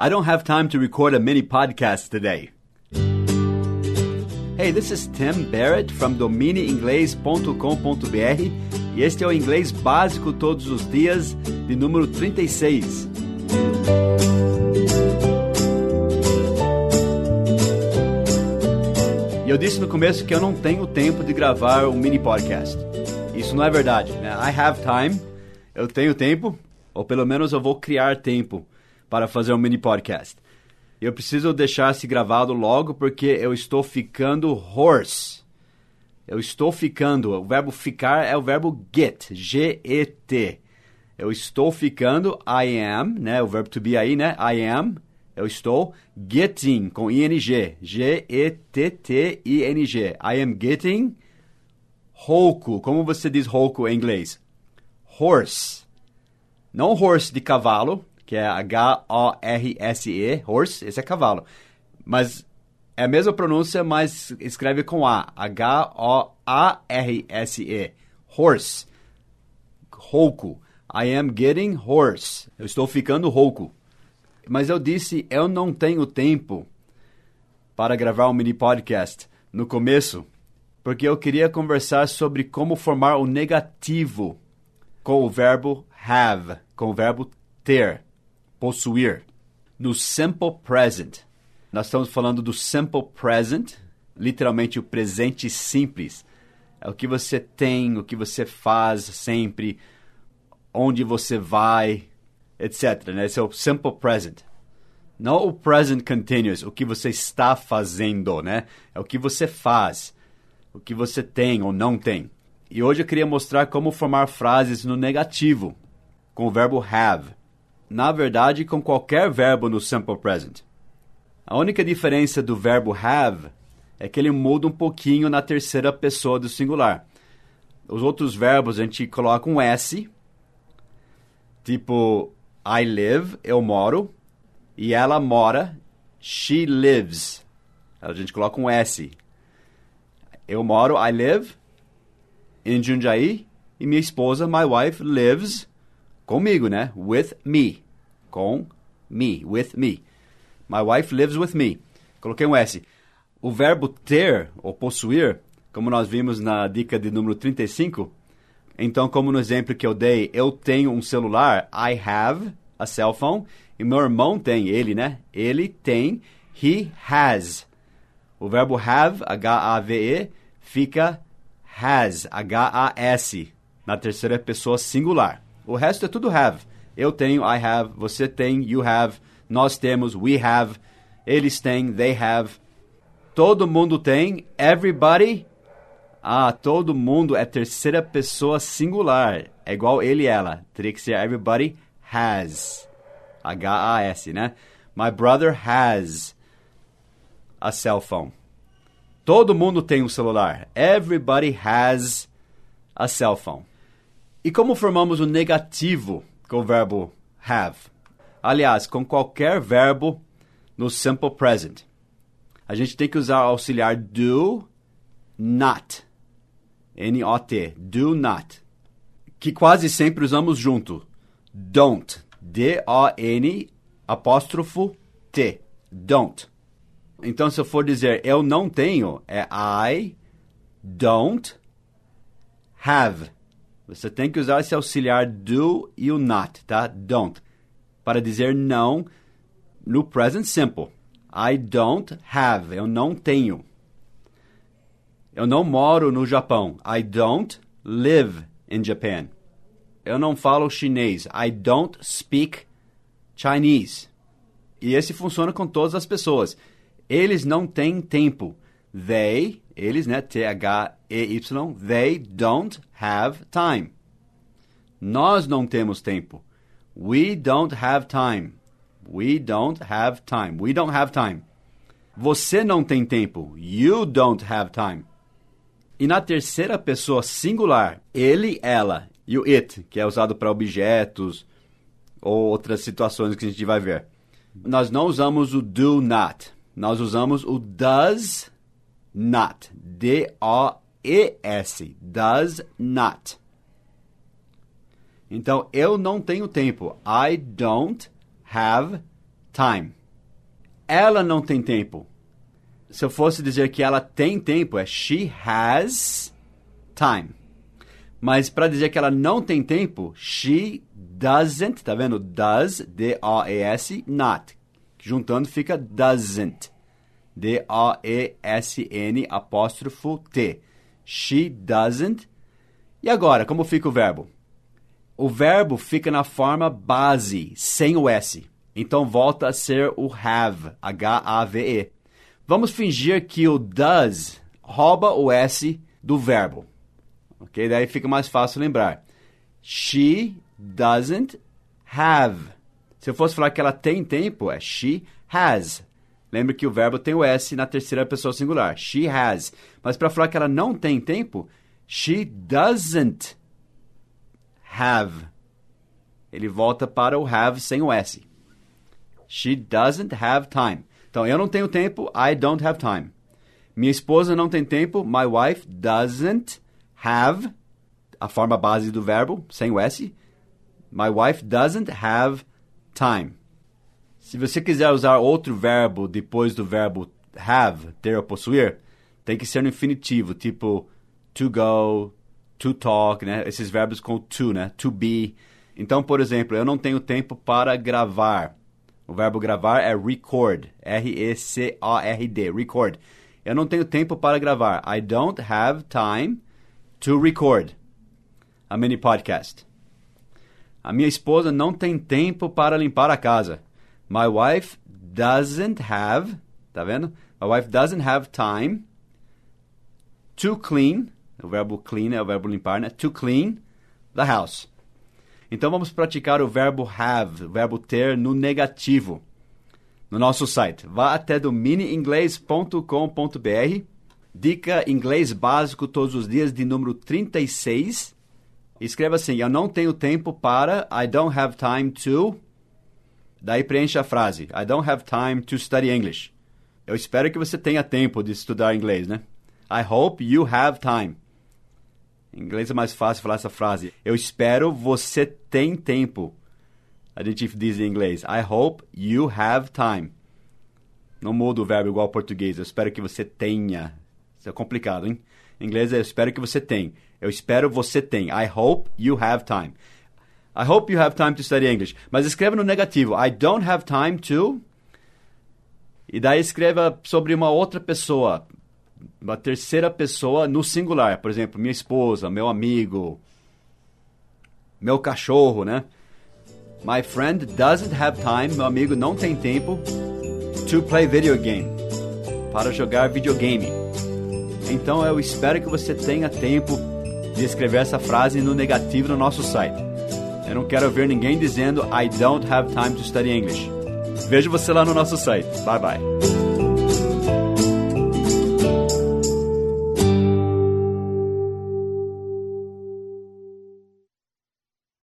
I don't have time to record a mini podcast today. Hey, this is Tim Barrett from domineinglês.com.br e este é o inglês básico todos os dias de número 36. E eu disse no começo que eu não tenho tempo de gravar um mini podcast. Isso não é verdade. Né? I have time. Eu tenho tempo, ou pelo menos eu vou criar tempo para fazer um mini podcast. Eu preciso deixar se gravado logo porque eu estou ficando hoarse. Eu estou ficando. O verbo ficar é o verbo get, G-E-T. Eu estou ficando, I am, né? O verbo to be aí, né? I am eu estou getting com ing, G-E-T-T-I-N-G. I am getting rouco. Como você diz rouco em inglês? Horse. Não horse de cavalo, que é H-O-R-S-E, horse, esse é cavalo. Mas é a mesma pronúncia, mas escreve com A, H-O-A-R-S-E, horse. Rouco. I am getting hoarse. Eu estou ficando rouco. Mas eu disse, eu não tenho tempo para gravar um mini podcast no começo, porque eu queria conversar sobre como formar o negativo com o verbo have, com o verbo ter, possuir, no simple present. Nós estamos falando do simple present, literalmente o presente simples. É o que você tem, o que você faz sempre, onde você vai, etc. Né? Esse é o simple present. Não o present continuous, o que você está fazendo, né? É o que você faz, o que você tem ou não tem. E hoje eu queria mostrar como formar frases no negativo, com o verbo have. Na verdade, com qualquer verbo no simple present. A única diferença do verbo have é que ele muda um pouquinho na terceira pessoa do singular. Os outros verbos a gente coloca um S, tipo I live, eu moro, e ela mora, she lives. A gente coloca um S. Eu moro, I live, em Jundiaí, e minha esposa, my wife, lives comigo, né? With me. Com me, with me. My wife lives with me. Coloquei um S. O verbo ter, ou possuir, como nós vimos na dica de número 35, então, como no exemplo que eu dei, eu tenho um celular, I have a cell phone, e meu irmão tem, ele, né? Ele tem, he has. O verbo have, H-A-V-E, fica has, H-A-S, na terceira pessoa singular. O resto é tudo have. Eu tenho, I have, você tem, you have, nós temos, we have, eles têm, they have. Todo mundo tem, everybody ah, todo mundo é terceira pessoa singular. É igual ele e ela. Teria que ser everybody has. H-A-S, né? My brother has a cell phone. Todo mundo tem um celular. Everybody has a cell phone. E como formamos o negativo com o verbo have? Aliás, com qualquer verbo no simple present. A gente tem que usar o auxiliar do, not. N-O-T. Do not. Que quase sempre usamos junto. Don't. D-O-N apóstrofo T. Don't. Então, se eu for dizer eu não tenho, é I don't have. Você tem que usar esse auxiliar do e o not, tá? Don't. Para dizer não no present simple. I don't have. Eu não tenho. Eu não moro no Japão. I don't live in Japan. Eu não falo chinês. I don't speak Chinese. E esse funciona com todas as pessoas. Eles não têm tempo. They, eles, né? T-H-E-Y, they don't have time. Nós não temos tempo. We don't have time. We don't have time. We don't have time. Você não tem tempo. You don't have time. E na terceira pessoa singular, ele, ela e o it, que é usado para objetos ou outras situações que a gente vai ver. Nós não usamos o do not. Nós usamos o does not. D-O-E-S. Does not. Então, eu não tenho tempo. I don't have time. Ela não tem tempo. Se eu fosse dizer que ela tem tempo, é she has time. Mas para dizer que ela não tem tempo, she doesn't, tá vendo? Does, D-O-E-S, not. Juntando fica doesn't. D-O-E-S-N apóstrofo T. She doesn't. E agora, como fica o verbo? O verbo fica na forma base, sem o S. Então volta a ser o have, H-A-V-E. Vamos fingir que o does rouba o S do verbo. Ok? Daí fica mais fácil lembrar. She doesn't have. Se eu fosse falar que ela tem tempo, é she has. Lembre que o verbo tem o S na terceira pessoa singular. She has. Mas para falar que ela não tem tempo, she doesn't have. Ele volta para o have sem o S. She doesn't have time. Então, eu não tenho tempo, I don't have time. Minha esposa não tem tempo, my wife doesn't have, a forma base do verbo, sem o S. My wife doesn't have time. Se você quiser usar outro verbo depois do verbo have, ter ou possuir, tem que ser no infinitivo, tipo to go, to talk, né? Esses verbos com to, né? To be. Então, por exemplo, eu não tenho tempo para gravar. O verbo gravar é record, R-E-C-O-R-D, record. Eu não tenho tempo para gravar. I don't have time to record a mini podcast. A minha esposa não tem tempo para limpar a casa. My wife doesn't have, tá vendo? My wife doesn't have time to clean, o verbo clean é o verbo limpar, né? To clean the house. Então vamos praticar o verbo have, o verbo ter no negativo no nosso site. Vá até dominiinglês.com.br. Dica inglês básico todos os dias de número 36. Escreva assim: Eu não tenho tempo para I don't have time to Daí preencha a frase: I don't have time to study English. Eu espero que você tenha tempo de estudar inglês, né? I hope you have time. Em inglês é mais fácil falar essa frase. Eu espero você tem tempo. A gente diz em inglês: I hope you have time. Não muda o verbo igual ao português. Eu espero que você tenha. Isso é complicado, hein? Em inglês é eu espero que você tenha. Eu espero você tem. I hope you have time. I hope you have time to study English. Mas escreva no negativo. I don't have time to. E daí escreva sobre uma outra pessoa. Uma terceira pessoa no singular. Por exemplo, minha esposa, meu amigo, meu cachorro, né? My friend doesn't have time. Meu amigo não tem tempo to play video game. Para jogar videogame. Então eu espero que você tenha tempo de escrever essa frase no negativo no nosso site. Eu não quero ver ninguém dizendo I don't have time to study English. Vejo você lá no nosso site. Bye bye.